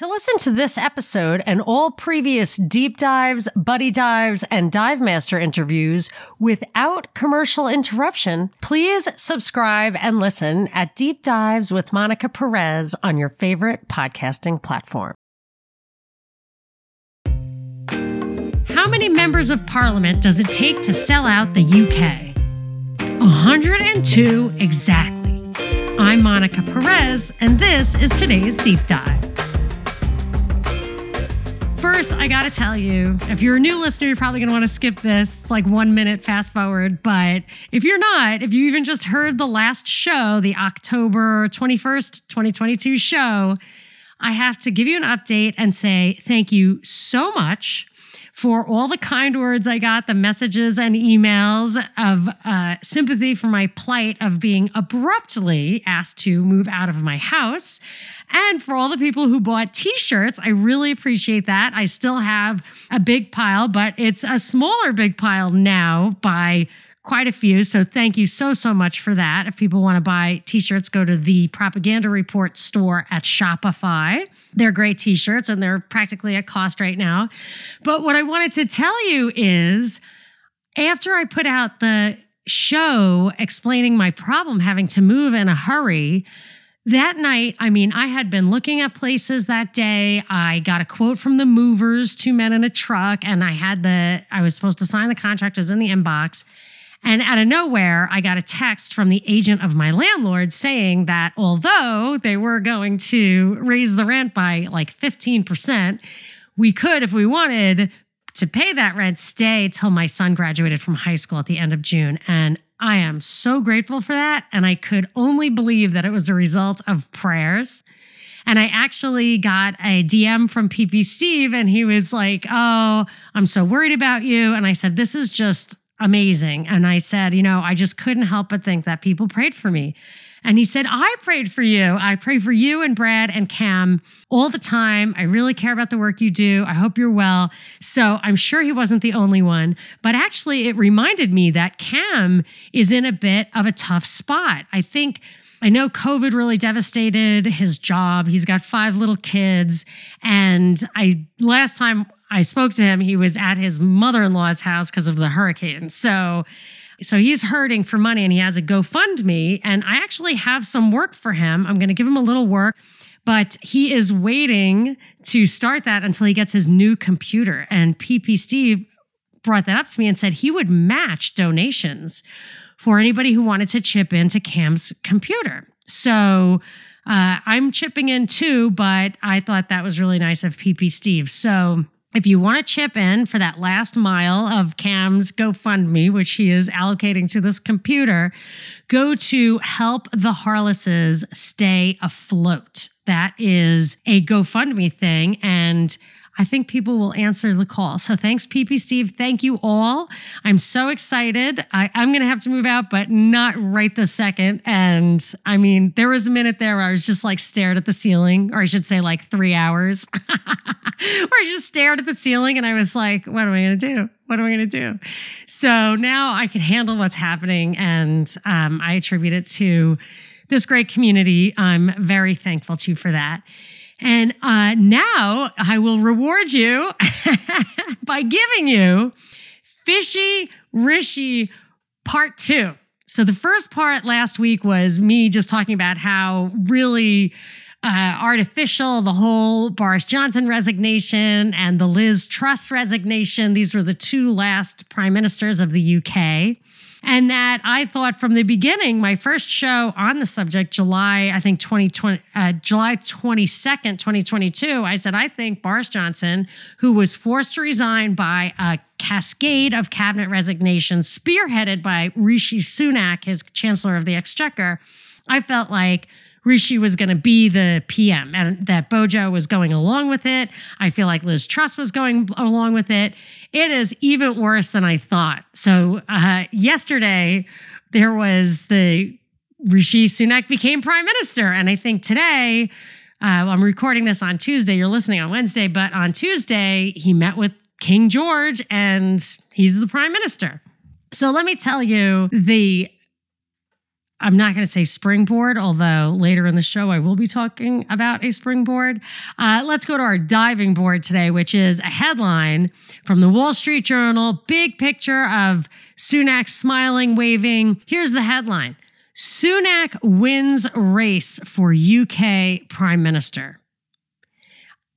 To listen to this episode and all previous deep dives, buddy dives, and dive master interviews without commercial interruption, please subscribe and listen at Deep Dives with Monica Perez on your favorite podcasting platform. How many members of parliament does it take to sell out the UK? 102 exactly. I'm Monica Perez, and this is today's Deep Dive. First, I gotta tell you, if you're a new listener, you're probably gonna wanna skip this. It's like one minute fast forward. But if you're not, if you even just heard the last show, the October 21st, 2022 show, I have to give you an update and say thank you so much for all the kind words I got, the messages and emails of uh, sympathy for my plight of being abruptly asked to move out of my house, and for all the people who bought t shirts. I really appreciate that. I still have a big pile, but it's a smaller big pile now by quite a few. So thank you so, so much for that. If people want to buy t shirts, go to the Propaganda Report store at Shopify. They're great t shirts and they're practically at cost right now. But what I wanted to tell you is after I put out the show explaining my problem having to move in a hurry, that night, I mean, I had been looking at places that day. I got a quote from the movers, two men in a truck, and I had the, I was supposed to sign the contract, it was in the inbox. And out of nowhere, I got a text from the agent of my landlord saying that although they were going to raise the rent by like 15%, we could, if we wanted to pay that rent, stay till my son graduated from high school at the end of June. And I am so grateful for that. And I could only believe that it was a result of prayers. And I actually got a DM from PP Steve, and he was like, Oh, I'm so worried about you. And I said, This is just amazing. And I said, you know, I just couldn't help but think that people prayed for me. And he said, I prayed for you. I pray for you and Brad and Cam all the time. I really care about the work you do. I hope you're well. So I'm sure he wasn't the only one. But actually, it reminded me that Cam is in a bit of a tough spot. I think. I know COVID really devastated his job. He's got five little kids. And I last time I spoke to him, he was at his mother-in-law's house because of the hurricane. So so he's hurting for money and he has a GoFundMe and I actually have some work for him. I'm going to give him a little work, but he is waiting to start that until he gets his new computer and PP Steve brought that up to me and said he would match donations for anybody who wanted to chip into Cam's computer. So uh, I'm chipping in too, but I thought that was really nice of PP Steve. So if you want to chip in for that last mile of Cam's GoFundMe, which he is allocating to this computer, go to Help the Harlesses Stay Afloat. That is a GoFundMe thing. And I think people will answer the call. So thanks, PP Steve. Thank you all. I'm so excited. I, am going to have to move out, but not right this second. And I mean, there was a minute there where I was just like stared at the ceiling, or I should say, like three hours, where I just stared at the ceiling and I was like, what am I going to do? What am I going to do? So now I can handle what's happening. And um, I attribute it to this great community. I'm very thankful to you for that. And uh, now I will reward you by giving you Fishy Rishi Part Two. So the first part last week was me just talking about how really uh, artificial the whole Boris Johnson resignation and the Liz Truss resignation. These were the two last prime ministers of the UK. And that I thought from the beginning, my first show on the subject, July, I think 2020, uh, July 22nd, 2022, I said, I think Boris Johnson, who was forced to resign by a cascade of cabinet resignations spearheaded by Rishi Sunak, his Chancellor of the Exchequer, I felt like Rishi was going to be the PM and that Bojo was going along with it. I feel like Liz Truss was going along with it. It is even worse than I thought. So, uh, yesterday, there was the Rishi Sunak became prime minister. And I think today, uh, I'm recording this on Tuesday. You're listening on Wednesday, but on Tuesday, he met with King George and he's the prime minister. So let me tell you the I'm not going to say springboard, although later in the show I will be talking about a springboard. Uh, let's go to our diving board today, which is a headline from the Wall Street Journal. Big picture of Sunak smiling, waving. Here's the headline Sunak wins race for UK Prime Minister.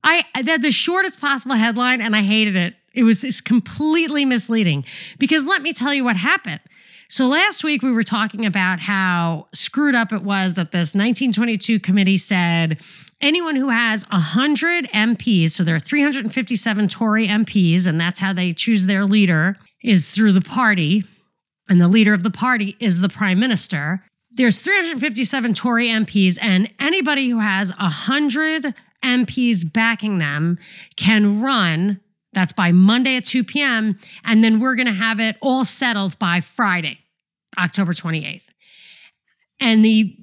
I had the shortest possible headline and I hated it. It was completely misleading because let me tell you what happened. So last week we were talking about how screwed up it was that this 1922 committee said anyone who has 100 MPs, so there are 357 Tory MPs, and that's how they choose their leader, is through the party. And the leader of the party is the prime minister. There's 357 Tory MPs, and anybody who has 100 MPs backing them can run. That's by Monday at 2 p.m. And then we're going to have it all settled by Friday. October 28th. And the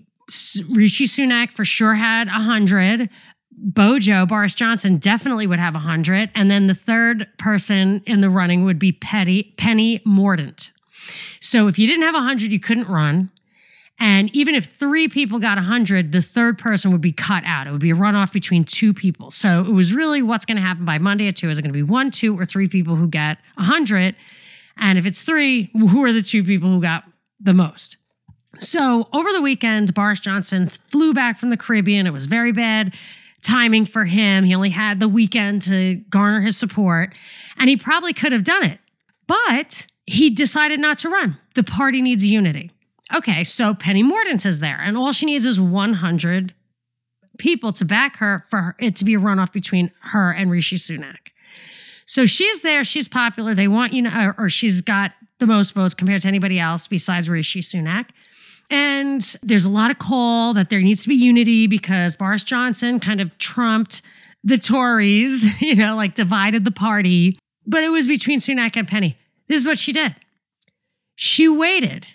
Rishi Sunak for sure had 100. Bojo, Boris Johnson definitely would have 100. And then the third person in the running would be Petty, Penny Mordaunt. So if you didn't have 100, you couldn't run. And even if three people got 100, the third person would be cut out. It would be a runoff between two people. So it was really what's going to happen by Monday at two. Is it going to be one, two, or three people who get 100? And if it's three, who are the two people who got the most. So over the weekend, Boris Johnson flew back from the Caribbean. It was very bad timing for him. He only had the weekend to garner his support, and he probably could have done it. But he decided not to run. The party needs unity. Okay, so Penny Mordaunt is there, and all she needs is 100 people to back her for it to be a runoff between her and Rishi Sunak. So she's there, she's popular. They want you know, or she's got the most votes compared to anybody else besides Rishi Sunak. And there's a lot of call that there needs to be unity because Boris Johnson kind of trumped the Tories, you know, like divided the party. But it was between Sunak and Penny. This is what she did. She waited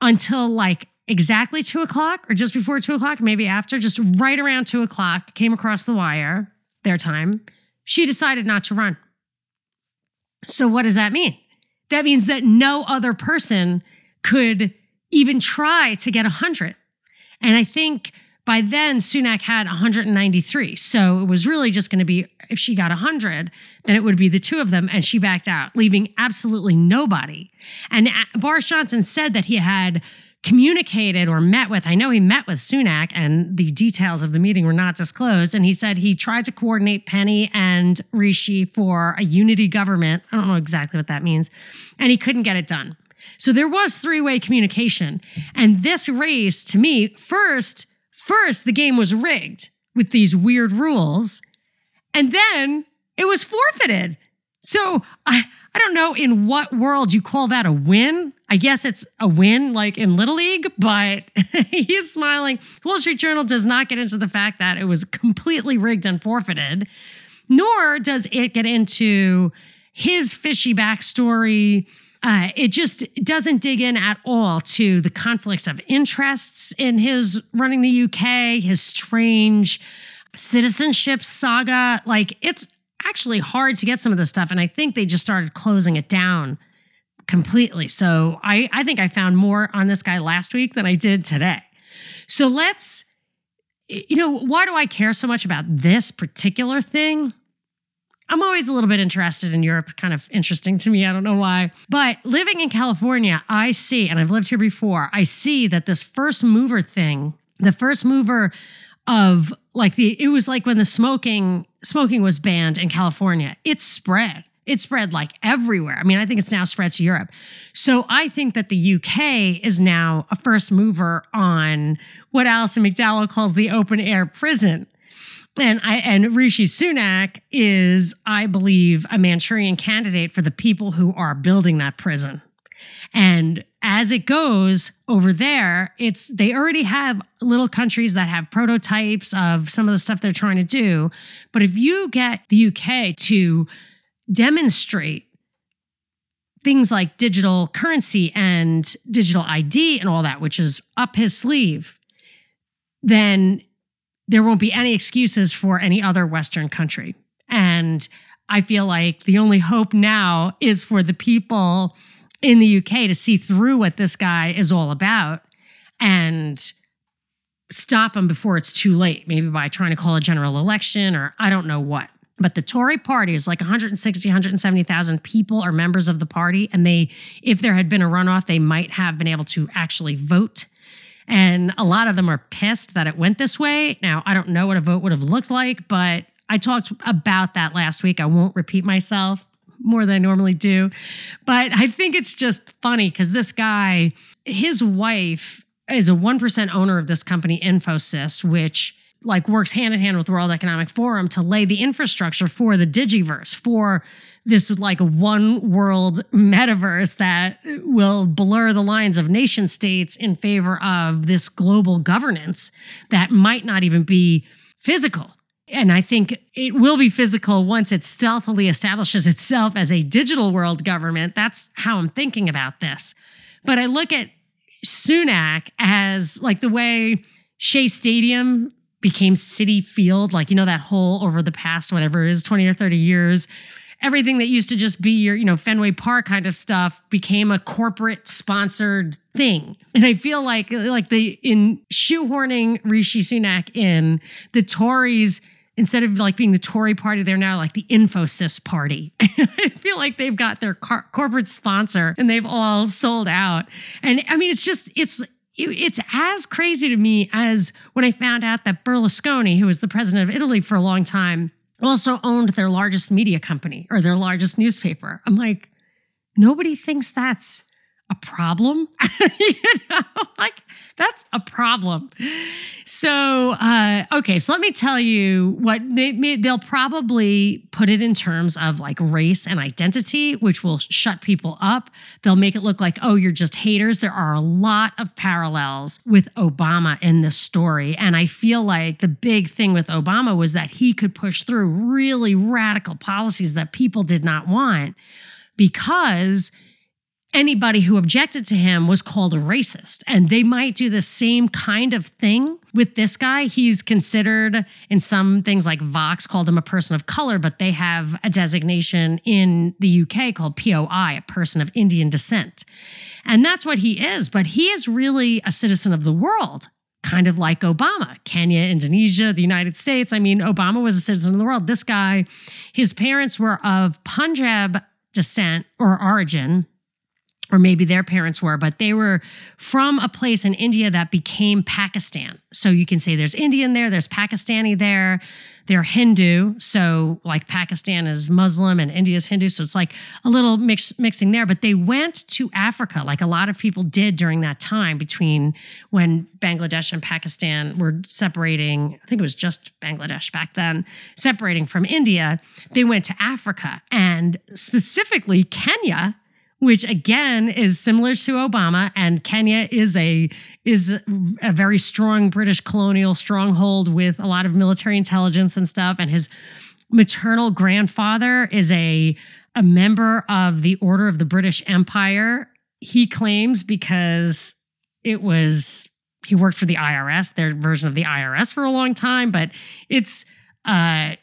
until like exactly two o'clock or just before two o'clock, maybe after, just right around two o'clock, came across the wire, their time. She decided not to run. So, what does that mean? that means that no other person could even try to get 100. And I think by then Sunak had 193. So it was really just going to be if she got 100, then it would be the two of them and she backed out, leaving absolutely nobody. And Boris Johnson said that he had communicated or met with, I know he met with Sunak and the details of the meeting were not disclosed. And he said he tried to coordinate Penny and Rishi for a unity government. I don't know exactly what that means. And he couldn't get it done. So there was three way communication. And this race, to me, first, first, the game was rigged with these weird rules. And then it was forfeited. So I, I don't know in what world you call that a win. I guess it's a win, like in Little League, but he's smiling. Wall Street Journal does not get into the fact that it was completely rigged and forfeited, nor does it get into his fishy backstory. Uh, it just doesn't dig in at all to the conflicts of interests in his running the UK, his strange citizenship saga. Like, it's actually hard to get some of this stuff. And I think they just started closing it down completely. So I, I think I found more on this guy last week than I did today. So let's, you know, why do I care so much about this particular thing? I'm always a little bit interested in Europe, kind of interesting to me. I don't know why. But living in California, I see, and I've lived here before, I see that this first mover thing, the first mover of like the it was like when the smoking smoking was banned in California. It spread. It spread like everywhere. I mean, I think it's now spread to Europe. So I think that the UK is now a first mover on what Alison McDowell calls the open air prison. And I and Rishi Sunak is, I believe, a Manchurian candidate for the people who are building that prison. And as it goes over there, it's they already have little countries that have prototypes of some of the stuff they're trying to do. But if you get the UK to demonstrate things like digital currency and digital ID and all that, which is up his sleeve, then there won't be any excuses for any other Western country. And I feel like the only hope now is for the people in the UK to see through what this guy is all about and stop him before it's too late, maybe by trying to call a general election or I don't know what. But the Tory party is like 160, 170,000 people are members of the party. And they, if there had been a runoff, they might have been able to actually vote. And a lot of them are pissed that it went this way. Now, I don't know what a vote would have looked like, but I talked about that last week. I won't repeat myself more than I normally do. But I think it's just funny because this guy, his wife is a 1% owner of this company, Infosys, which like works hand in hand with World Economic Forum to lay the infrastructure for the digiverse, for this like one world metaverse that will blur the lines of nation states in favor of this global governance that might not even be physical. And I think it will be physical once it stealthily establishes itself as a digital world government. That's how I'm thinking about this. But I look at Sunak as like the way Shea Stadium became Citi Field, like, you know, that whole over the past, whatever it is, 20 or 30 years. Everything that used to just be your, you know, Fenway Park kind of stuff became a corporate sponsored thing. And I feel like, like the in shoehorning Rishi Sunak in, the Tories instead of like being the Tory party, they're now like the Infosys party. I feel like they've got their car- corporate sponsor and they've all sold out. And I mean, it's just, it's, it's as crazy to me as when I found out that Berlusconi, who was the president of Italy for a long time, also owned their largest media company or their largest newspaper. I'm like, nobody thinks that's a problem. you know, like that's a problem. So, uh, okay, so let me tell you what they may, they'll probably put it in terms of like race and identity, which will shut people up. They'll make it look like, oh, you're just haters. There are a lot of parallels with Obama in this story. And I feel like the big thing with Obama was that he could push through really radical policies that people did not want because anybody who objected to him was called a racist. And they might do the same kind of thing with this guy. He's considered in some things like Vox called him a person of color, but they have a designation in the UK called POI, a person of Indian descent. And that's what he is. But he is really a citizen of the world. Kind of like Obama, Kenya, Indonesia, the United States. I mean, Obama was a citizen of the world. This guy, his parents were of Punjab descent or origin or maybe their parents were, but they were from a place in India that became Pakistan. So you can say there's Indian there, there's Pakistani there, they're Hindu. So like Pakistan is Muslim and India is Hindu. So it's like a little mix, mixing there. But they went to Africa, like a lot of people did during that time between when Bangladesh and Pakistan were separating. I think it was just Bangladesh back then, separating from India. They went to Africa and specifically Kenya which again is similar to Obama and Kenya is a is a very strong British colonial stronghold with a lot of military intelligence and stuff and his maternal grandfather is a a member of the Order of the British Empire. He claims because it was he worked for the IRS their version of the IRS for a long time but it's uh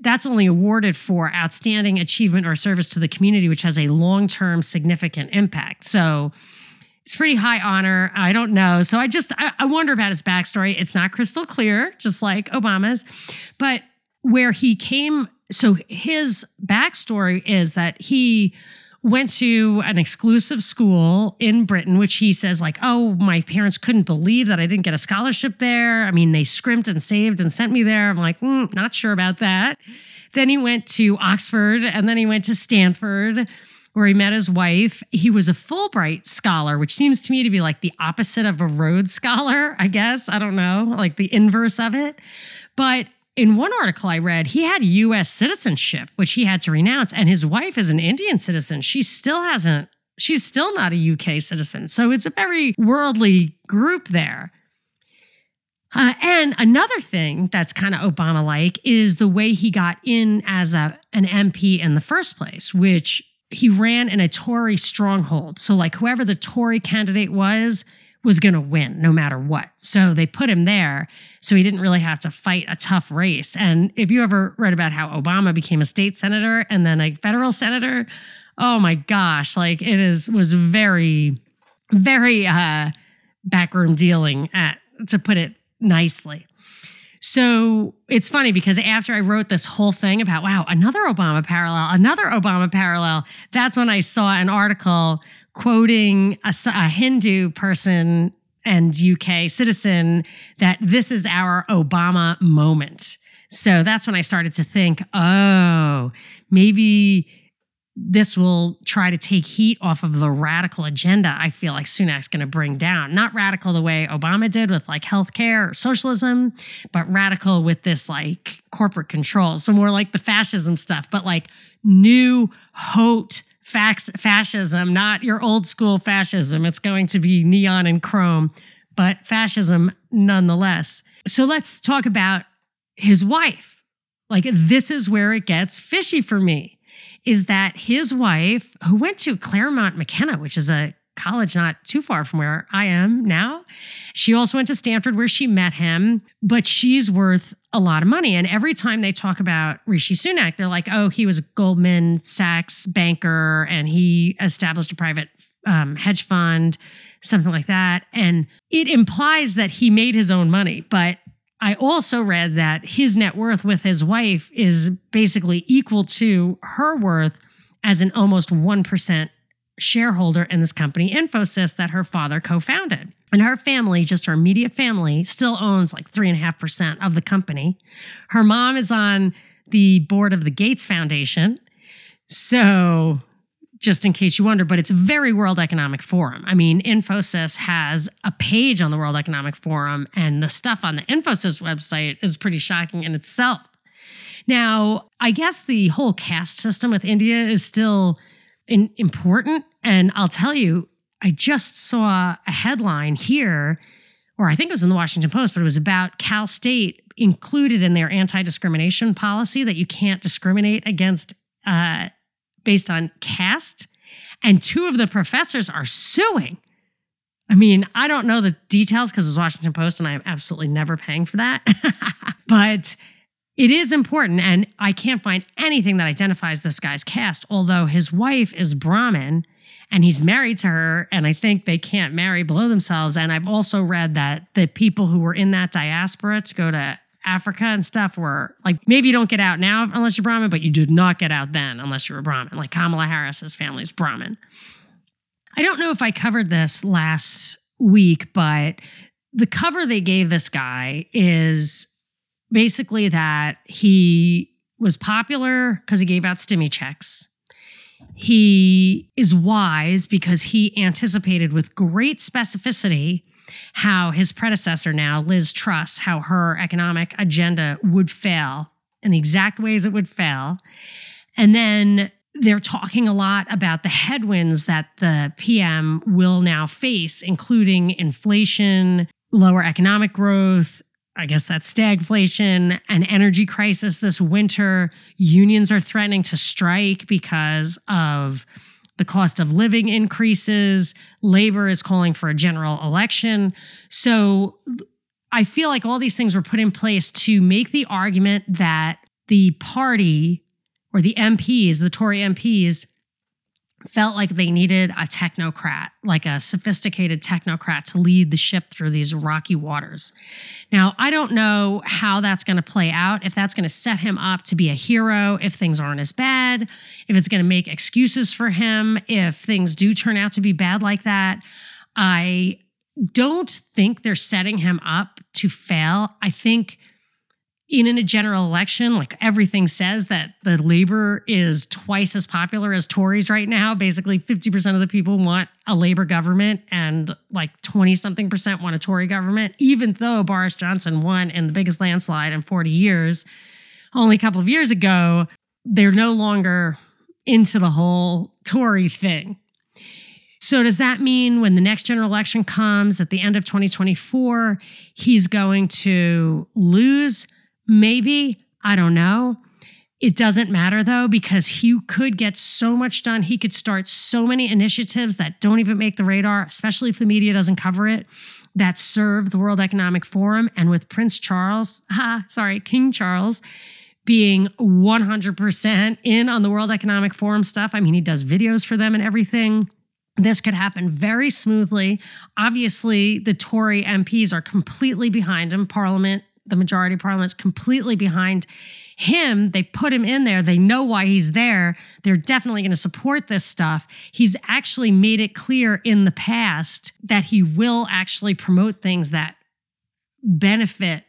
that's only awarded for outstanding achievement or service to the community, which has a long term significant impact. So it's pretty high honor. I don't know. So I just, I, I wonder about his backstory. It's not crystal clear, just like Obama's, but where he came. So his backstory is that he went to an exclusive school in Britain, which he says, like, oh, my parents couldn't believe that I didn't get a scholarship there. I mean, they scrimped and saved and sent me there. I'm like, mm, not sure about that. Then he went to Oxford and then he went to Stanford where he met his wife. He was a Fulbright scholar, which seems to me to be like the opposite of a Rhodes scholar, I guess. I don't know, like the inverse of it. But in one article I read, he had US citizenship, which he had to renounce, and his wife is an Indian citizen. She still hasn't, she's still not a UK citizen. So it's a very worldly group there. Uh, and another thing that's kind of Obama like is the way he got in as a, an MP in the first place, which he ran in a Tory stronghold. So, like, whoever the Tory candidate was, was going to win no matter what. So they put him there so he didn't really have to fight a tough race. And if you ever read about how Obama became a state senator and then a federal senator, oh my gosh, like it is was very very uh backroom dealing at to put it nicely. So it's funny because after I wrote this whole thing about, wow, another Obama parallel, another Obama parallel, that's when I saw an article quoting a, a Hindu person and UK citizen that this is our Obama moment. So that's when I started to think, oh, maybe this will try to take heat off of the radical agenda I feel like Sunak's going to bring down. Not radical the way Obama did with like healthcare or socialism, but radical with this like corporate control. So more like the fascism stuff, but like new haute fax fascism, not your old school fascism. It's going to be neon and chrome, but fascism nonetheless. So let's talk about his wife. Like this is where it gets fishy for me is that his wife, who went to Claremont McKenna, which is a college not too far from where I am now. She also went to Stanford where she met him, but she's worth a lot of money. And every time they talk about Rishi Sunak, they're like, oh, he was a Goldman Sachs banker and he established a private um, hedge fund, something like that. And it implies that he made his own money, but I also read that his net worth with his wife is basically equal to her worth as an almost 1% shareholder in this company, Infosys, that her father co founded. And her family, just her immediate family, still owns like 3.5% of the company. Her mom is on the board of the Gates Foundation. So just in case you wonder, but it's very World Economic Forum. I mean, Infosys has a page on the World Economic Forum, and the stuff on the Infosys website is pretty shocking in itself. Now, I guess the whole caste system with India is still in, important. And I'll tell you, I just saw a headline here, or I think it was in the Washington Post, but it was about Cal State included in their anti discrimination policy that you can't discriminate against uh, based on caste, and two of the professors are suing. I mean, I don't know the details because it's Washington Post and I am absolutely never paying for that. but it is important. And I can't find anything that identifies this guy's caste, although his wife is Brahmin and he's married to her. And I think they can't marry below themselves. And I've also read that the people who were in that diaspora to go to Africa and stuff where like maybe you don't get out now unless you're Brahmin, but you did not get out then unless you were Brahmin. Like Kamala Harris's family is Brahmin. I don't know if I covered this last week, but the cover they gave this guy is basically that he was popular because he gave out stimmy checks. He is wise because he anticipated with great specificity how his predecessor now, Liz Truss, how her economic agenda would fail in the exact ways it would fail. And then they're talking a lot about the headwinds that the PM will now face, including inflation, lower economic growth. I guess that's stagflation, an energy crisis this winter. Unions are threatening to strike because of the cost of living increases. Labor is calling for a general election. So I feel like all these things were put in place to make the argument that the party or the MPs, the Tory MPs, felt like they needed a technocrat, like a sophisticated technocrat to lead the ship through these rocky waters. Now, I don't know how that's going to play out, if that's going to set him up to be a hero, if things aren't as bad, if it's going to make excuses for him, if things do turn out to be bad like that. I don't think they're setting him up to fail. I think in, in a general election, like everything says that the Labor is twice as popular as Tories right now. Basically, 50% of the people want a Labor government and like 20 something percent want a Tory government, even though Boris Johnson won in the biggest landslide in 40 years. Only a couple of years ago, they're no longer into the whole Tory thing. So, does that mean when the next general election comes at the end of 2024, he's going to lose? Maybe, I don't know. It doesn't matter though, because he could get so much done. He could start so many initiatives that don't even make the radar, especially if the media doesn't cover it, that serve the World Economic Forum. And with Prince Charles, ha, sorry, King Charles, being 100% in on the World Economic Forum stuff. I mean, he does videos for them and everything this could happen very smoothly. Obviously, the Tory MPs are completely behind him. Parliament, the majority of Parliament's completely behind him. They put him in there. They know why he's there. They're definitely going to support this stuff. He's actually made it clear in the past that he will actually promote things that benefit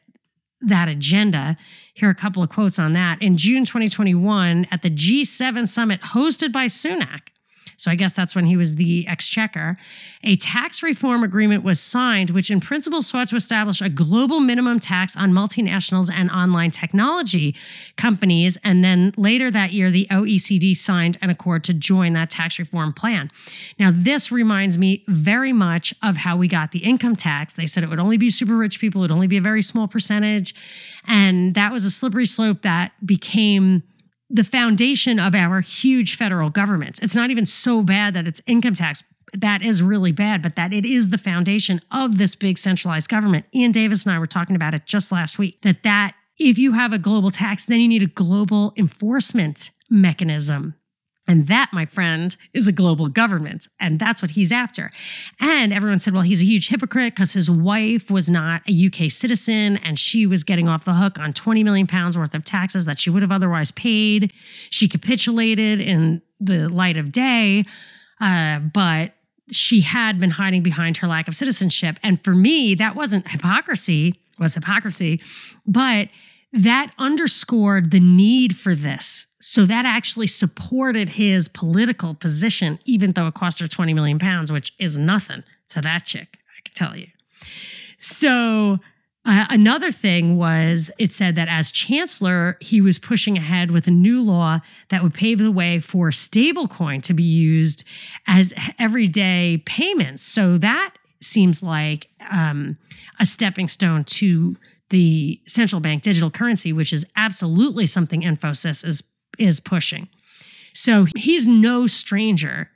that agenda. Here are a couple of quotes on that. In June 2021, at the G7 summit hosted by Sunak, so I guess that's when he was the exchequer. A tax reform agreement was signed, which in principle sought to establish a global minimum tax on multinationals and online technology companies. And then later that year, the OECD signed an accord to join that tax reform plan. Now, this reminds me very much of how we got the income tax. They said it would only be super rich people, it would only be a very small percentage. And that was a slippery slope that became the foundation of our huge federal government. It's not even so bad that it's income tax. That is really bad, but that it is the foundation of this big centralized government. Ian Davis and I were talking about it just last week that that if you have a global tax, then you need a global enforcement mechanism and that, my friend, is a global government. And that's what he's after. And everyone said, well, he's a huge hypocrite because his wife was not a UK citizen and she was getting off the hook on 20 million pounds worth of taxes that she would have otherwise paid. She capitulated in the light of day. Uh, but she had been hiding behind her lack of citizenship. And for me, that wasn't hypocrisy, was hypocrisy, but that underscored the need for this. So that actually supported his political position, even though it cost her 20 million pounds, which is nothing to that chick, I can tell you. So uh, another thing was it said that as chancellor, he was pushing ahead with a new law that would pave the way for stablecoin to be used as everyday payments. So that seems like um, a stepping stone to the central bank digital currency, which is absolutely something Infosys is, is pushing. So he's no stranger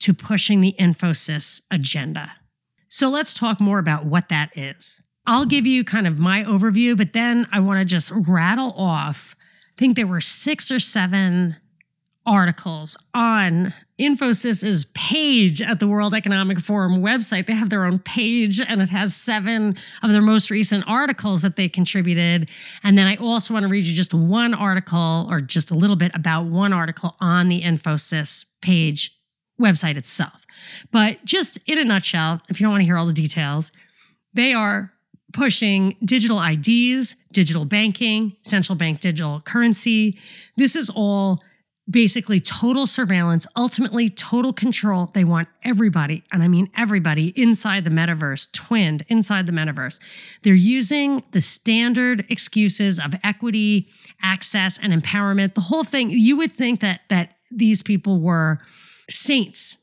to pushing the Infosys agenda. So let's talk more about what that is. I'll give you kind of my overview, but then I want to just rattle off. I think there were six or seven articles on Infosys's page at the World Economic Forum website. They have their own page and it has seven of their most recent articles that they contributed. And then I also want to read you just one article or just a little bit about one article on the Infosys page website itself. But just in a nutshell, if you don't want to hear all the details, they are pushing digital IDs, digital banking, central bank digital currency. This is all basically total surveillance, ultimately total control. They want everybody, and I mean everybody, inside the metaverse, twinned inside the metaverse. They're using the standard excuses of equity, access, and empowerment. The whole thing, you would think that that these people were saints.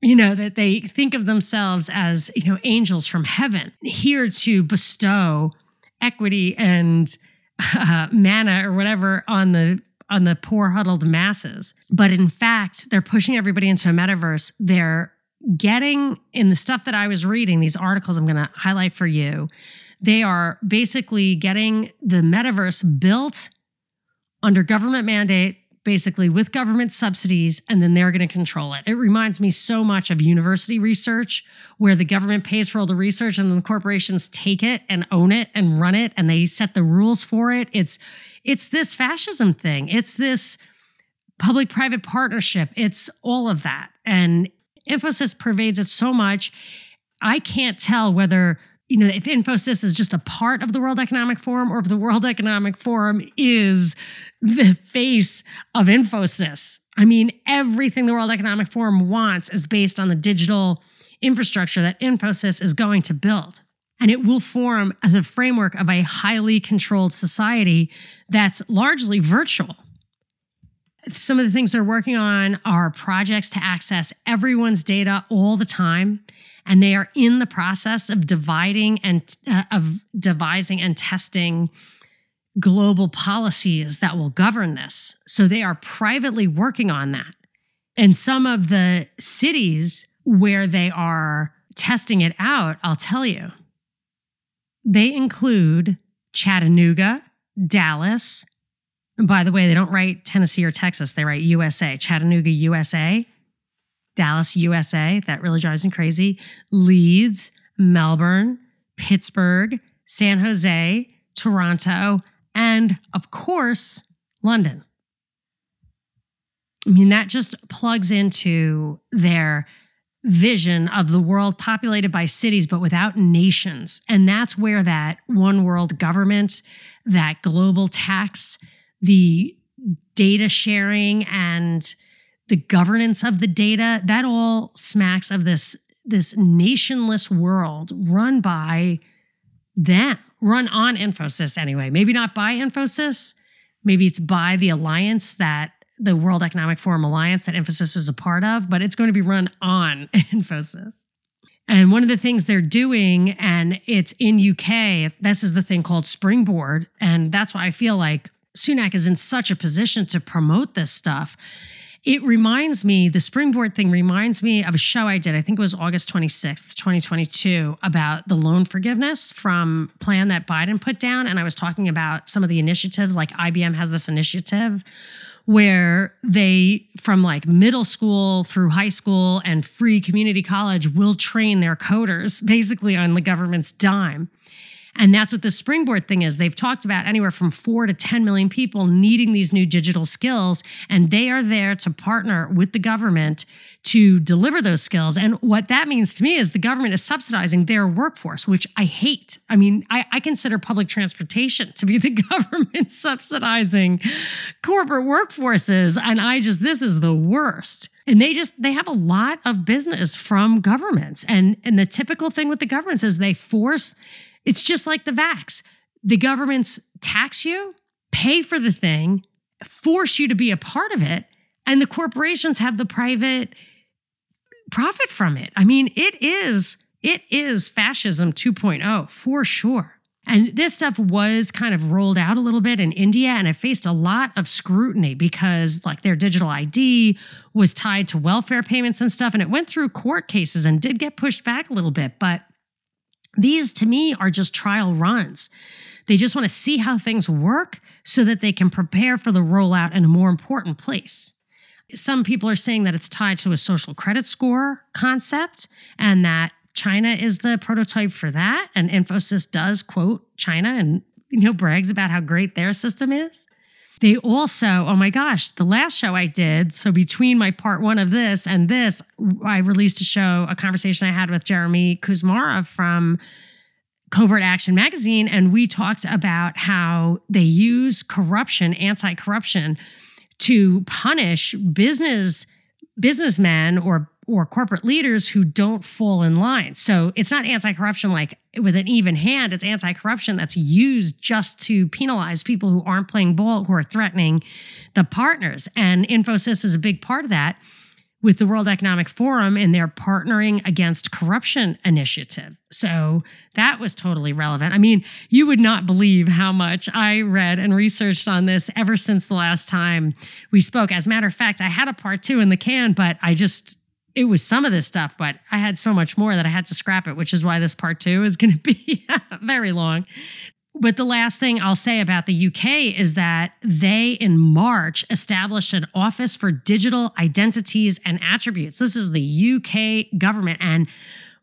You know, that they think of themselves as, you know, angels from heaven here to bestow equity and uh, manna or whatever on the on the poor huddled masses. But in fact, they're pushing everybody into a metaverse. They're getting in the stuff that I was reading, these articles I'm going to highlight for you. They are basically getting the metaverse built under government mandate, basically with government subsidies, and then they're going to control it. It reminds me so much of university research, where the government pays for all the research and then the corporations take it and own it and run it and they set the rules for it. It's it's this fascism thing. It's this public private partnership. It's all of that. And Infosys pervades it so much. I can't tell whether, you know, if Infosys is just a part of the World Economic Forum or if the World Economic Forum is the face of Infosys. I mean, everything the World Economic Forum wants is based on the digital infrastructure that Infosys is going to build and it will form the framework of a highly controlled society that's largely virtual. Some of the things they're working on are projects to access everyone's data all the time. And they are in the process of dividing and uh, of devising and testing global policies that will govern this. So they are privately working on that. And some of the cities where they are testing it out, I'll tell you, they include Chattanooga, Dallas. And by the way, they don't write Tennessee or Texas, they write USA, Chattanooga, USA, Dallas, USA. That really drives me crazy. Leeds, Melbourne, Pittsburgh, San Jose, Toronto, and of course, London. I mean, that just plugs into their vision of the world populated by cities, but without nations. And that's where that one world government, that global tax, the data sharing and the governance of the data, that all smacks of this, this nationless world run by them, run on Infosys anyway. Maybe not by Infosys, maybe it's by the alliance that the World Economic Forum Alliance that Infosys is a part of, but it's going to be run on Infosys. And one of the things they're doing, and it's in UK, this is the thing called Springboard. And that's why I feel like Sunak is in such a position to promote this stuff. It reminds me, the Springboard thing reminds me of a show I did, I think it was August 26th, 2022, about the loan forgiveness from plan that Biden put down. And I was talking about some of the initiatives, like IBM has this initiative where they, from like middle school through high school and free community college, will train their coders basically on the government's dime. And that's what the springboard thing is. They've talked about anywhere from four to 10 million people needing these new digital skills, and they are there to partner with the government to deliver those skills. And what that means to me is the government is subsidizing their workforce, which I hate. I mean, I, I consider public transportation to be the government subsidizing corporate workforces. And I just, this is the worst. And they just they have a lot of business from governments. And and the typical thing with the governments is they force it's just like the vax. The governments tax you, pay for the thing, force you to be a part of it, and the corporations have the private profit from it. I mean, it is it is fascism 2.0 for sure. And this stuff was kind of rolled out a little bit in India and it faced a lot of scrutiny because like their digital ID was tied to welfare payments and stuff and it went through court cases and did get pushed back a little bit, but these to me are just trial runs. They just want to see how things work so that they can prepare for the rollout in a more important place. Some people are saying that it's tied to a social credit score concept and that China is the prototype for that. And Infosys does quote China and you know brags about how great their system is. They also, oh my gosh, the last show I did, so between my part one of this and this, I released a show, a conversation I had with Jeremy Kuzmarov from Covert Action Magazine, and we talked about how they use corruption, anti-corruption, to punish business businessmen or or corporate leaders who don't fall in line. So it's not anti corruption like with an even hand, it's anti corruption that's used just to penalize people who aren't playing ball, who are threatening the partners. And Infosys is a big part of that with the World Economic Forum and their partnering against corruption initiative. So that was totally relevant. I mean, you would not believe how much I read and researched on this ever since the last time we spoke. As a matter of fact, I had a part two in the can, but I just it was some of this stuff, but I had so much more that I had to scrap it, which is why this part two is going to be very long. But the last thing I'll say about the UK is that they, in March, established an Office for Digital Identities and Attributes. This is the UK government. And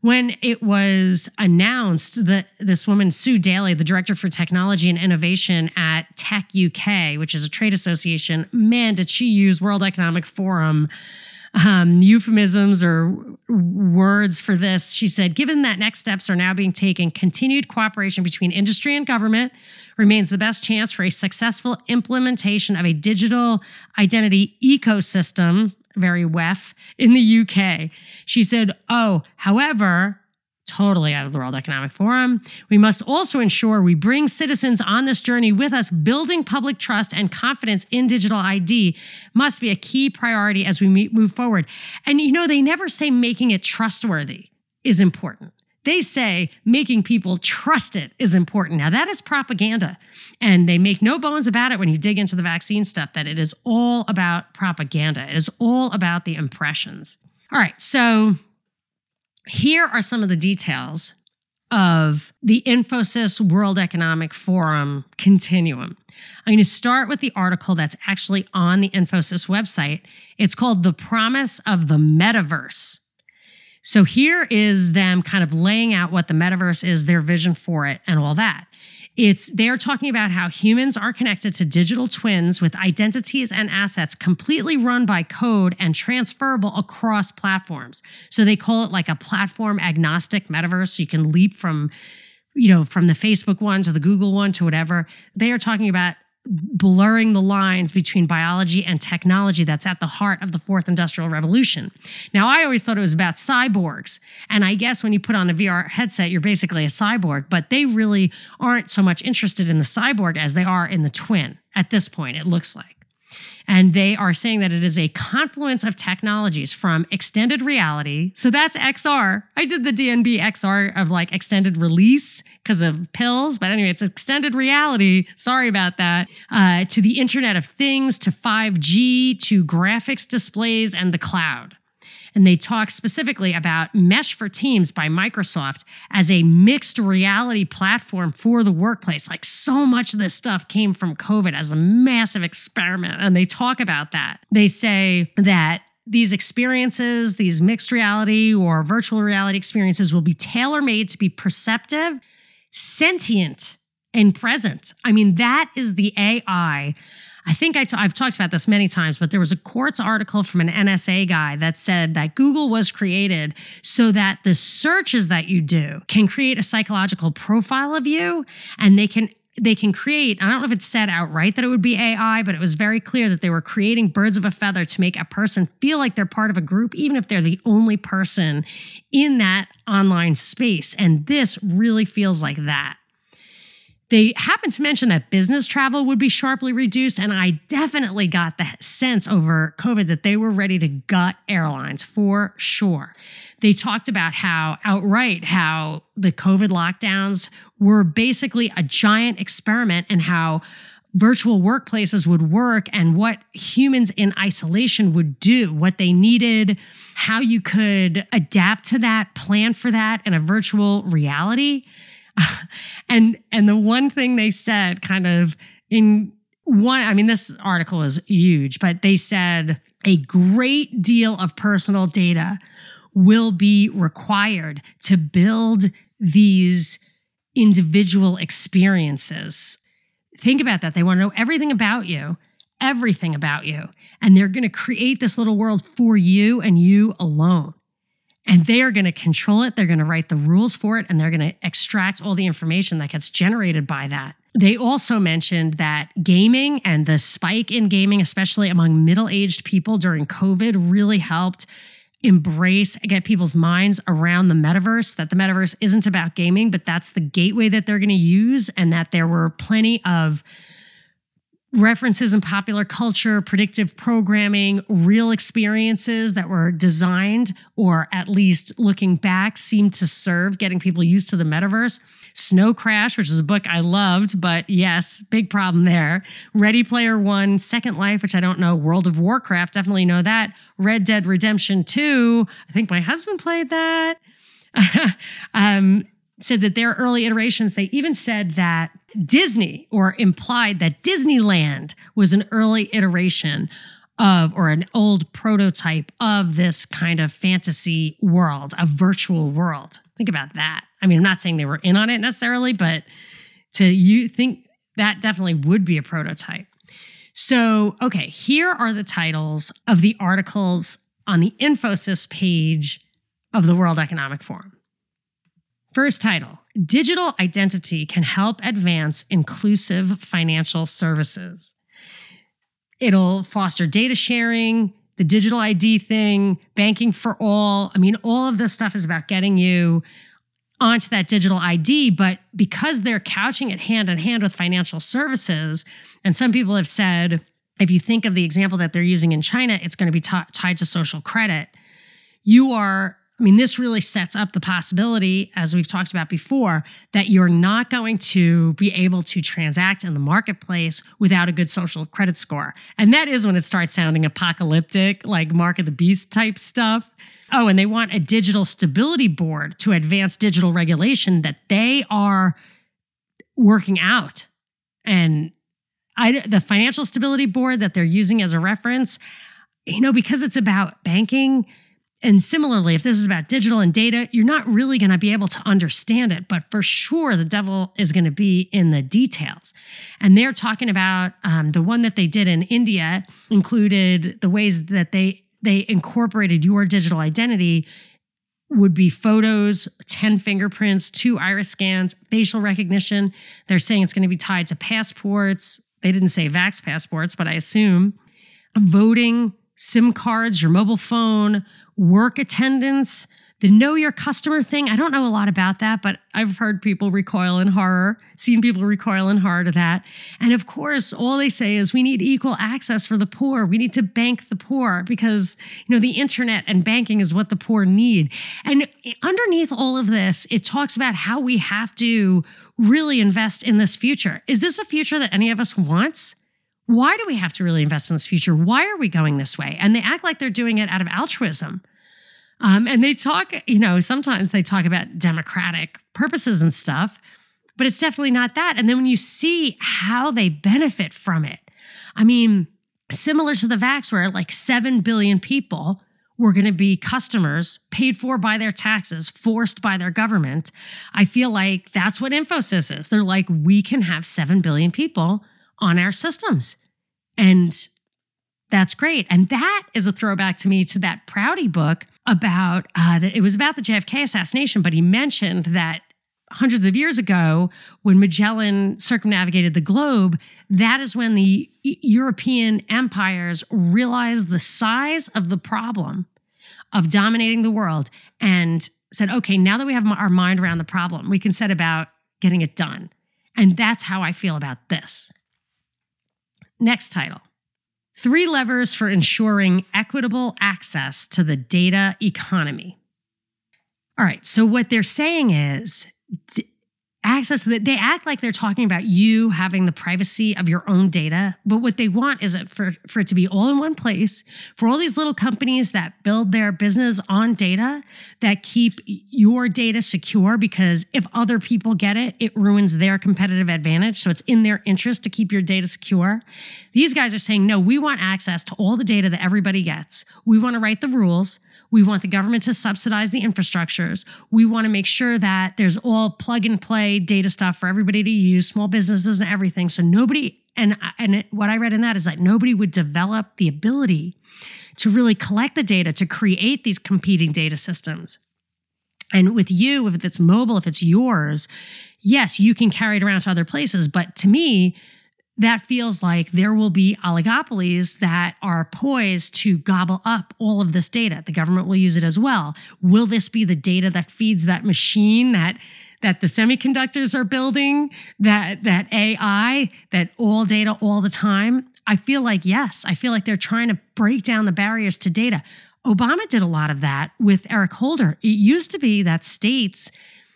when it was announced that this woman, Sue Daley, the director for technology and innovation at Tech UK, which is a trade association, man, did she use World Economic Forum um, euphemisms or words for this. She said, given that next steps are now being taken, continued cooperation between industry and government remains the best chance for a successful implementation of a digital identity ecosystem, very WEF, in the UK. She said, oh, however, totally out of the World Economic Forum. We must also ensure we bring citizens on this journey with us. Building public trust and confidence in digital ID must be a key priority as we move forward. And you know, they never say making it trustworthy is important. They say making people trust it is important. Now, that is propaganda. And they make no bones about it when you dig into the vaccine stuff that it is all about propaganda. It is all about the impressions. All right. So here are some of the details of the Infosys World Economic Forum continuum. I'm going to start with the article that's actually on the Infosys website. It's called The Promise of the Metaverse. So here is them kind of laying out what the metaverse is, their vision for it, and all that. It's they're talking about how humans are connected to digital twins with identities and assets completely run by code and transferable across platforms. So they call it like a platform agnostic metaverse. So you can leap from you know, from the Facebook one to the Google one to whatever. They are talking about blurring the lines between biology and technology that's at the heart of the fourth industrial revolution. Now, I always thought it was about cyborgs. And I guess when you put on a VR headset, you're basically a cyborg, but they really aren't so much interested in the cyborg as they are in the twin at this point, it looks like. And they are saying that it is a confluence of technologies from extended reality. So that's XR. I did the DNB XR of like extended release because of pills. But anyway, it's extended reality. Sorry about that. Uh, to the Internet of Things, to 5G, to graphics displays and the cloud. And they talk specifically about Mesh for Teams by Microsoft as a mixed reality platform for the workplace. Like so much of this stuff came from COVID as a massive experiment. And they talk about that. They say that these experiences, these mixed reality or virtual reality experiences, will be tailor made to be perceptive, sentient, and present. I mean, that is the AI I think i t- I've talked about this many times, but there was a Quartz article from an NSA guy that said that Google was created so that the searches that you do can create a psychological profile of you and they can they can create, I don't know if it said outright that it would be AI, but it was very clear that they were creating birds of a feather to make a person feel like they're part of a group, even if they're the only person in that online space. And this really feels like that. They happened to mention that business travel would be sharply reduced. And I definitely got the sense over COVID that they were ready to gut airlines for sure. They talked about how outright how the COVID lockdowns were basically a giant experiment and how virtual workplaces would work and what humans in isolation would do, what they needed, how you could adapt to that, plan for that in a virtual reality. and and the one thing they said kind of in one i mean this article is huge but they said a great deal of personal data will be required to build these individual experiences. Think about that. They want to know everything about you everything about you and they're going to create this little world for you and you alone and they are going to control it. They're going to write the rules for it and they're going to extract all the information that gets generated by that. They also mentioned that gaming and the spike in gaming, especially among middle aged people during COVID, really helped embrace, get people's minds around the metaverse, that the metaverse isn't about gaming, but that's the gateway that they're going to use, and that there were plenty of references in popular culture, predictive programming, real experiences that were designed, or at least looking back, seemed to serve getting people used to the metaverse. Snow Crash, which is a book I loved, but yes, big problem there. Ready Player One, Second Life, which I don't know. World of Warcraft, definitely know that. Red Dead Redemption 2, I think my husband played that. um, said that their early iterations, they even said that Disney or implied that Disneyland was an early iteration of or an old prototype of this kind of fantasy world, a virtual world. Think about that. I mean, I'm not saying they were in on it necessarily, but to you think that definitely would be a prototype. So, okay, here are the titles of the articles on the Infosys page of the World Economic Forum. First title Digital Identity Can Help Advance Inclusive Financial Services. It'll foster data sharing, the digital ID thing, banking for all. I mean, all of this stuff is about getting you onto that digital ID. But because they're couching it hand in hand with financial services, and some people have said, if you think of the example that they're using in China, it's going to be t- tied to social credit. You are I mean, this really sets up the possibility, as we've talked about before, that you're not going to be able to transact in the marketplace without a good social credit score. And that is when it starts sounding apocalyptic, like Mark of the Beast type stuff. Oh, and they want a digital stability board to advance digital regulation that they are working out. And I, the financial stability board that they're using as a reference, you know, because it's about banking. And similarly, if this is about digital and data, you're not really going to be able to understand it. But for sure, the devil is going to be in the details. And they're talking about um, the one that they did in India included the ways that they they incorporated your digital identity would be photos, 10 fingerprints, two iris scans, facial recognition. They're saying it's going to be tied to passports. They didn't say vax passports, but I assume voting, SIM cards, your mobile phone, work attendance, the know your customer thing, I don't know a lot about that, but I've heard people recoil in horror, seen people recoil in horror to that. And of course, all they say is we need equal access for the poor. We need to bank the poor because, you know, the internet and banking is what the poor need. And underneath all of this, it talks about how we have to really invest in this future. Is this a future that any of us wants? Why do we have to really invest in this future? Why are we going this way? And they act like they're doing it out of altruism. Um, and they talk, you know, sometimes they talk about democratic purposes and stuff, but it's definitely not that. And then when you see how they benefit from it, I mean, similar to the vax, where like 7 billion people were going to be customers paid for by their taxes, forced by their government. I feel like that's what Infosys is. They're like, we can have 7 billion people on our systems. And that's great. And that is a throwback to me to that Prouty book about uh, that it was about the JFK assassination, but he mentioned that hundreds of years ago, when Magellan circumnavigated the globe, that is when the European empires realized the size of the problem of dominating the world and said, okay, now that we have our mind around the problem, we can set about getting it done. And that's how I feel about this. Next title Three levers for ensuring equitable access to the data economy. All right, so what they're saying is access that they act like they're talking about you having the privacy of your own data. But what they want is it for, for it to be all in one place for all these little companies that build their business on data that keep your data secure because if other people get it it ruins their competitive advantage. So it's in their interest to keep your data secure. These guys are saying no we want access to all the data that everybody gets. We want to write the rules. We want the government to subsidize the infrastructures. We want to make sure that there's all plug and play data stuff for everybody to use, small businesses and everything. So nobody and and it, what I read in that is that nobody would develop the ability to really collect the data to create these competing data systems. And with you, if it's mobile, if it's yours, yes, you can carry it around to other places. But to me, that feels like there will be oligopolies that are poised to gobble up all of this data. The government will use it as well. Will this be the data that feeds that machine that that the semiconductors are building, that that AI, that all data all the time? I feel like yes. I feel like they're trying to break down the barriers to data. Obama did a lot of that with Eric Holder. It used to be that states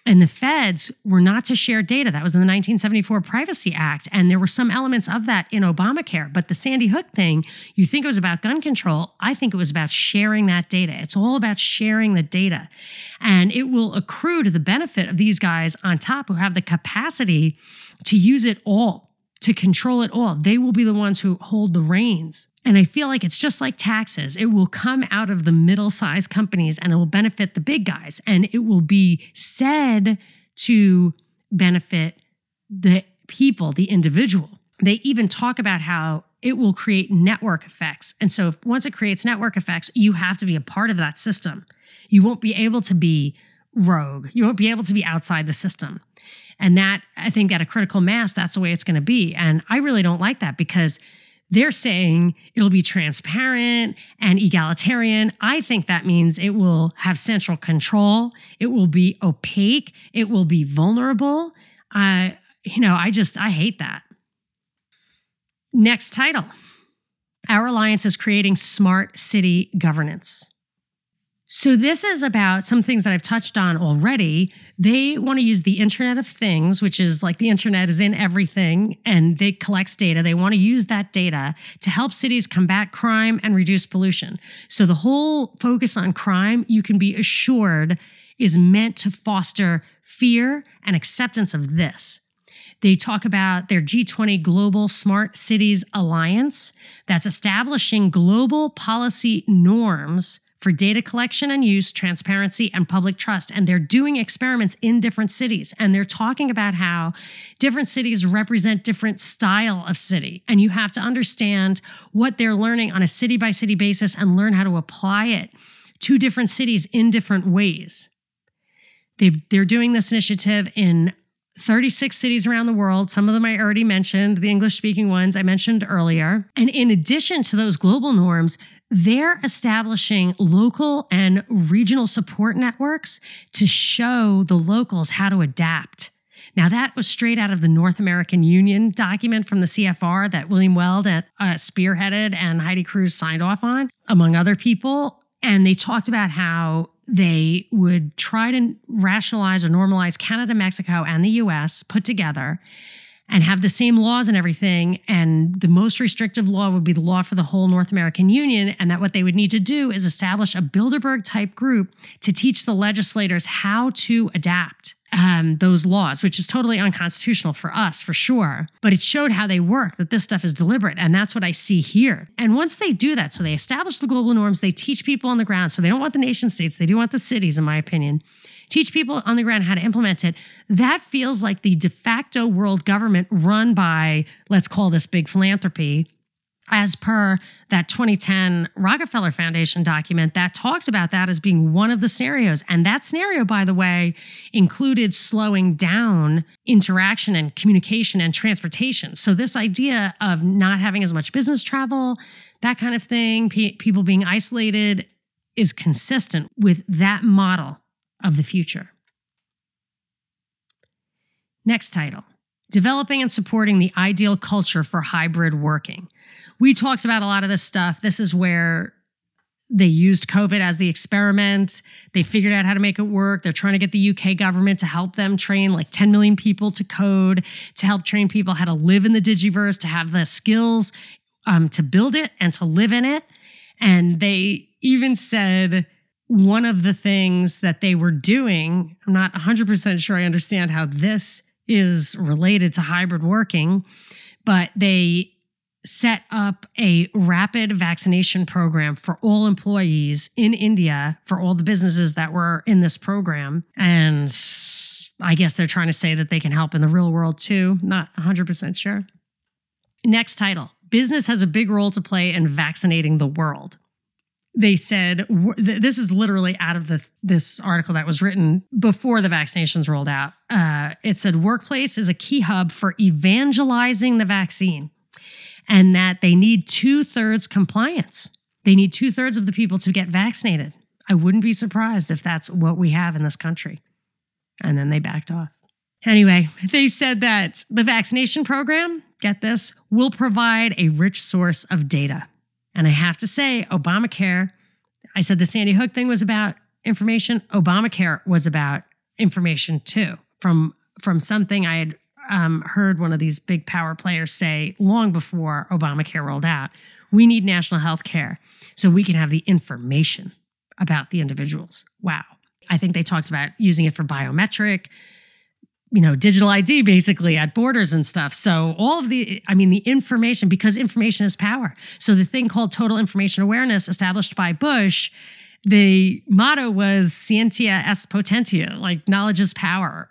and the feds were not to share data. That was in the 1974 Privacy Act. And there were some elements of that in Obamacare. But the Sandy Hook thing, you think it was about gun control. I think it was about sharing that data. It's all about sharing the data. And it will accrue to the benefit of these guys on top who have the capacity to use it all, to control it all. They will be the ones who hold the reins. And I feel like it's just like taxes. It will come out of the middle sized companies and it will benefit the big guys. And it will be said to benefit the people, the individual. They even talk about how it will create network effects. And so, if, once it creates network effects, you have to be a part of that system. You won't be able to be rogue, you won't be able to be outside the system. And that, I think, at a critical mass, that's the way it's going to be. And I really don't like that because they're saying it'll be transparent and egalitarian. I think that means it will have central control. It will be opaque. It will be vulnerable. Uh, you know, I just, I hate that. Next title Our Alliance is creating smart city governance. So, this is about some things that I've touched on already. They want to use the Internet of Things, which is like the Internet is in everything and they collects data. They want to use that data to help cities combat crime and reduce pollution. So, the whole focus on crime, you can be assured, is meant to foster fear and acceptance of this. They talk about their G20 Global Smart Cities Alliance that's establishing global policy norms for data collection and use, transparency, and public trust. And they're doing experiments in different cities. And they're talking about how different cities represent different style of city. And you have to understand what they're learning on a city by city basis and learn how to apply it to different cities in different ways. They've, they're doing this initiative in 36 cities around the world. Some of them I already mentioned, the English speaking ones I mentioned earlier. And in addition to those global norms, they're establishing local and regional support networks to show the locals how to adapt. Now, that was straight out of the North American Union document from the CFR that William Weld at, uh, spearheaded and Heidi Cruz signed off on, among other people. And they talked about how they would try to rationalize or normalize Canada, Mexico, and the US put together and have the same laws and everything. And the most restrictive law would be the law for the whole North American Union. And that what they would need to do is establish a Bilderberg type group to teach the legislators how to adapt. Um, those laws, which is totally unconstitutional for us, for sure. But it showed how they work, that this stuff is deliberate. And that's what I see here. And once they do that, so they establish the global norms, they teach people on the ground. So they don't want the nation states, they do want the cities, in my opinion teach people on the ground how to implement it. That feels like the de facto world government run by, let's call this big philanthropy, as per that 2010 Rockefeller Foundation document that talked about that as being one of the scenarios. And that scenario, by the way, included slowing down interaction and communication and transportation. So, this idea of not having as much business travel, that kind of thing, people being isolated, is consistent with that model of the future. Next title Developing and Supporting the Ideal Culture for Hybrid Working. We talked about a lot of this stuff. This is where they used COVID as the experiment. They figured out how to make it work. They're trying to get the UK government to help them train like 10 million people to code, to help train people how to live in the digiverse, to have the skills um, to build it and to live in it. And they even said one of the things that they were doing, I'm not 100% sure I understand how this is related to hybrid working, but they set up a rapid vaccination program for all employees in India for all the businesses that were in this program. And I guess they're trying to say that they can help in the real world too. Not 100% sure. Next title Business has a big role to play in vaccinating the world they said this is literally out of the this article that was written before the vaccinations rolled out. Uh, it said workplace is a key hub for evangelizing the vaccine, and that they need two thirds compliance. They need two thirds of the people to get vaccinated. I wouldn't be surprised if that's what we have in this country. And then they backed off. Anyway, they said that the vaccination program, get this, will provide a rich source of data and I have to say, Obamacare, I said the Sandy Hook thing was about information. Obamacare was about information too, from from something I had um, heard one of these big power players say long before Obamacare rolled out. We need national health care so we can have the information about the individuals. Wow. I think they talked about using it for biometric you know, digital ID basically at borders and stuff. So all of the, I mean, the information, because information is power. So the thing called total information awareness established by Bush, the motto was scientia est potentia, like knowledge is power.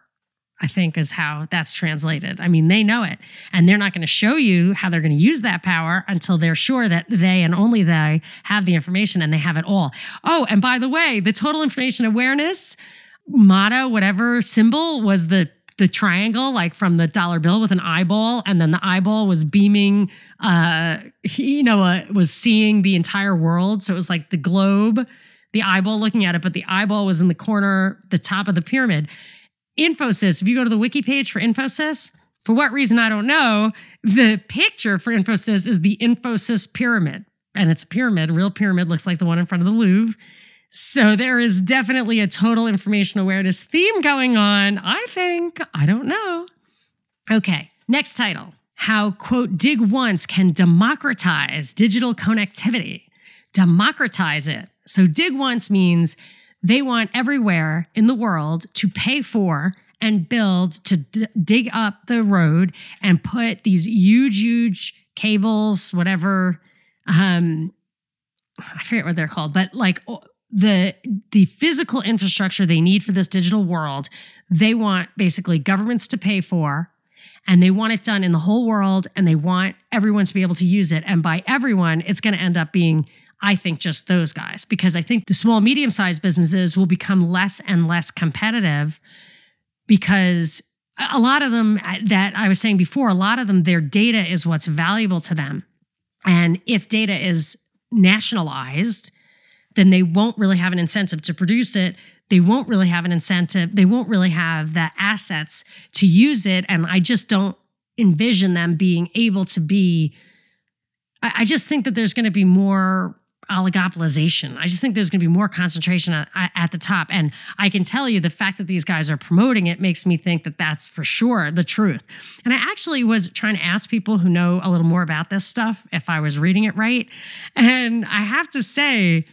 I think is how that's translated. I mean, they know it, and they're not going to show you how they're going to use that power until they're sure that they and only they have the information and they have it all. Oh, and by the way, the total information awareness motto, whatever symbol, was the the triangle like from the dollar bill with an eyeball and then the eyeball was beaming uh he, you know uh, was seeing the entire world. So it was like the globe the eyeball looking at it but the eyeball was in the corner the top of the pyramid. Infosys if you go to the wiki page for infosys for what reason i don't know the picture for infosys is the infosys pyramid and it's a pyramid a real pyramid looks like the one in front of the louvre So there is definitely a total information awareness theme going on. I think. I don't know. Okay, next title How, quote, Dig Once can democratize digital connectivity. Democratize it. So, Dig Once means they want everywhere in the world to pay for and build to d- dig up the road and put these huge, huge cables, whatever. Um, I forget what they're called, but like the the physical infrastructure they need for this digital world, they want basically governments to pay for, and they want it done in the whole world, and they want everyone to be able to use it. And by everyone, it's going to end up being I think just those guys, because I think the small, medium sized businesses will become less and less competitive because a lot of them uh, that I was saying before, a lot of them, their data is what's valuable to them. And if data is nationalized, then they won't really have an incentive to produce it. They won't really have an incentive. They won't really have the assets to use it. And I just don't envision them being able to be. I just think that there's going to be more oligopolization. I just think there's going to be more concentration at, at, the top. And I can tell you the fact that these guys are promoting it makes me think that that's for sure the truth. And I actually was trying to ask people who know a little more about this stuff if I was reading it right. And I have to say,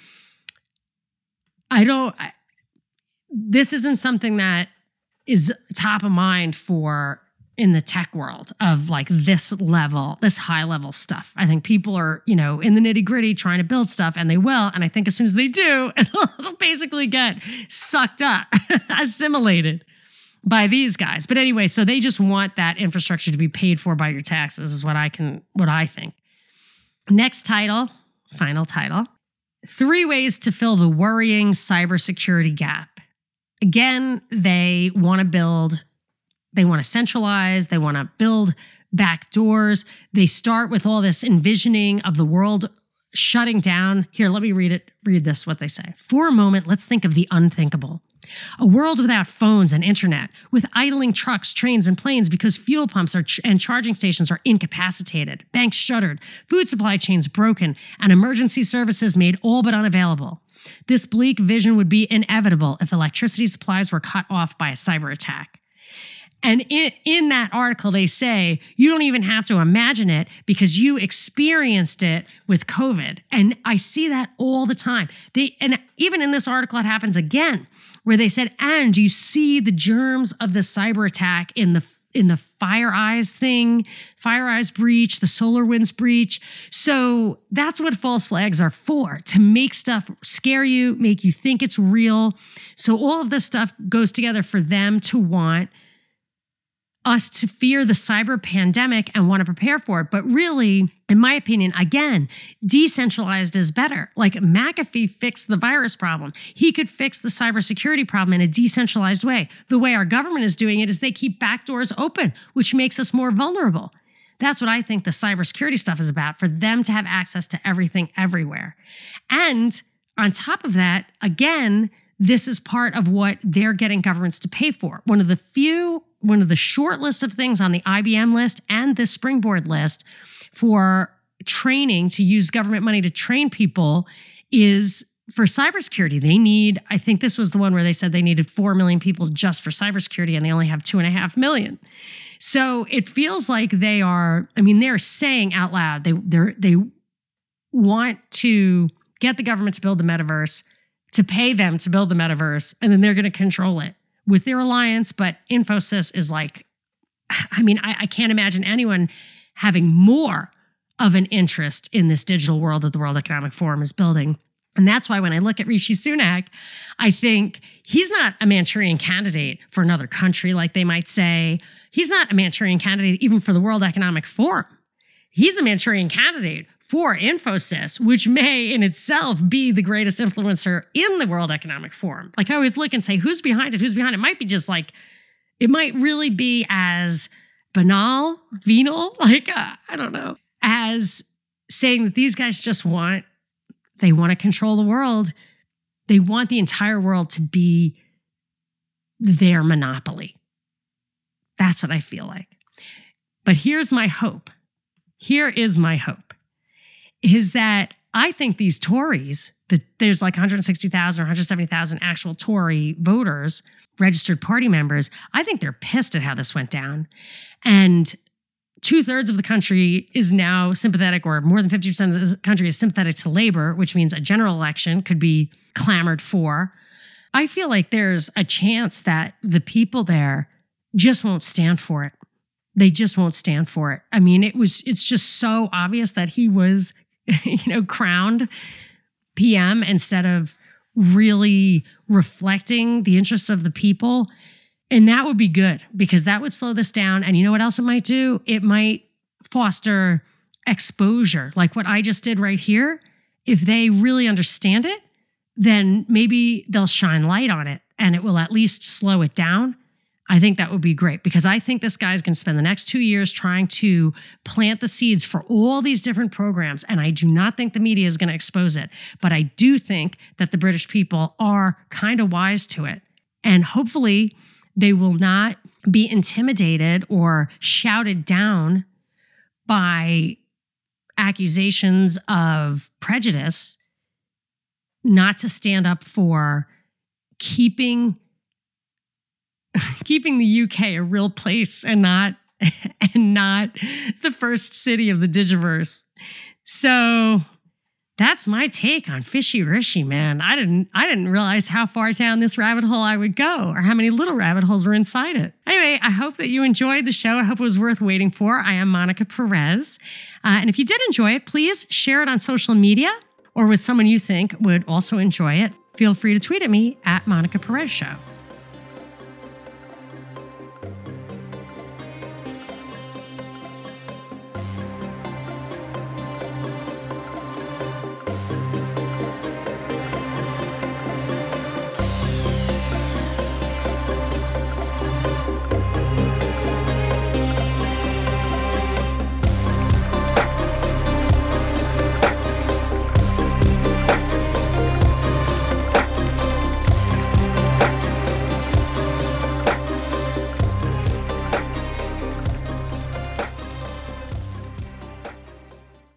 I don't, I, this isn't something that is top of mind for in the tech world of like this level, this high level stuff. I think people are, you know, in the nitty gritty trying to build stuff and they will. And I think as soon as they do, it'll, it'll basically get sucked up, assimilated by these guys. But anyway, so they just want that infrastructure to be paid for by your taxes, is what I can, what I think. Next title, final title Three ways to fill the worrying cybersecurity gap. Again, they want to build they want to centralize, they want to build back doors. They start with all this envisioning of the world shutting down. Here, let me read it. Read this what they say. For a moment, let's think of the unthinkable. A world without phones and internet, with idling trucks, trains, and planes because fuel pumps ch- and charging stations are incapacitated, banks shuttered, food supply chains broken, and emergency services made all but unavailable. This bleak vision would be inevitable if electricity supplies were cut off by a cyber attack. And in, in that article, they say you don't even have to imagine it because you experienced it with COVID. And I see that all the time. They and even in this article, it happens again, where they said, and you see the germs of the cyber attack in the in the FireEye's thing, FireEye's breach, the SolarWinds breach. So that's what false flags are for to make stuff scare you, make you think it's real. So all of this stuff goes together for them to want us to fear the cyber pandemic and want to prepare for it. But really, in my opinion, again, decentralized is better. Like McAfee fixed the virus problem. He could fix the cybersecurity problem in a decentralized way. The way our government is doing it is they keep backdoors open, which makes us more vulnerable. That's what I think the cybersecurity stuff is about for them to have access to everything everywhere. And on top of that, again, this is part of what they're getting governments to pay for. One of the few one of the short list of things on the IBM list and the Springboard list for training to use government money to train people is for cybersecurity. They need, I think this was the one where they said they needed 4 million people just for cybersecurity and they only have two and a half million. So it feels like they are, I mean, they're saying out loud, they they want to get the government to build the metaverse, to pay them to build the metaverse, and then they're going to control it with their alliance, but Infosys is like, I mean, I, I can't imagine anyone having more of an interest in this digital world that the World Economic Forum is building. And that's why when I look at Rishi Sunak, I think he's not a Manchurian candidate for another country, like they might say. He's not a Manchurian candidate even for the World Economic Forum. He's a Manchurian candidate for Infosys, which may in itself be the greatest influencer in the World Economic Forum. Like I always look and say, who's behind it? Who's behind it? it might be just like, it might really be as banal, venal, like, uh, I don't know, as saying that these guys just want, they want to control the world. They want the entire world to be their monopoly. That's what I feel like. But here's my hope. Here is my hope is that I think these Tories, the, there's like 160,000 or 170,000 actual Tory voters, registered party members. I think they're pissed at how this went down. And two thirds of the country is now sympathetic, or more than 50% of the country is sympathetic to labor, which means a general election could be clamored for. I feel like there's a chance that the people there just won't stand for it. They just won't stand for it. I mean, it was, it's just so obvious that he was, you know, crowned PM instead of really reflecting the interests of the people. And that would be good because that would slow this down. And you know what else it might do? It might foster exposure, like what I just did right here. If they really understand it, then maybe they'll shine light on it and it will at least slow it down. I think that would be great because I think this guy is going to spend the next two years trying to plant the seeds for all these different programs. And I do not think the media is going to expose it. But I do think that the British people are kind of wise to it. And hopefully, they will not be intimidated or shouted down by accusations of prejudice, not to stand up for keeping keeping the UK a real place and not and not the first city of the Digiverse. So that's my take on fishy rishy, man. I didn't I didn't realize how far down this rabbit hole I would go or how many little rabbit holes were inside it. Anyway, I hope that you enjoyed the show. I hope it was worth waiting for. I am Monica Perez. Uh, and if you did enjoy it, please share it on social media or with someone you think would also enjoy it. Feel free to tweet at me at Monica Perez Show.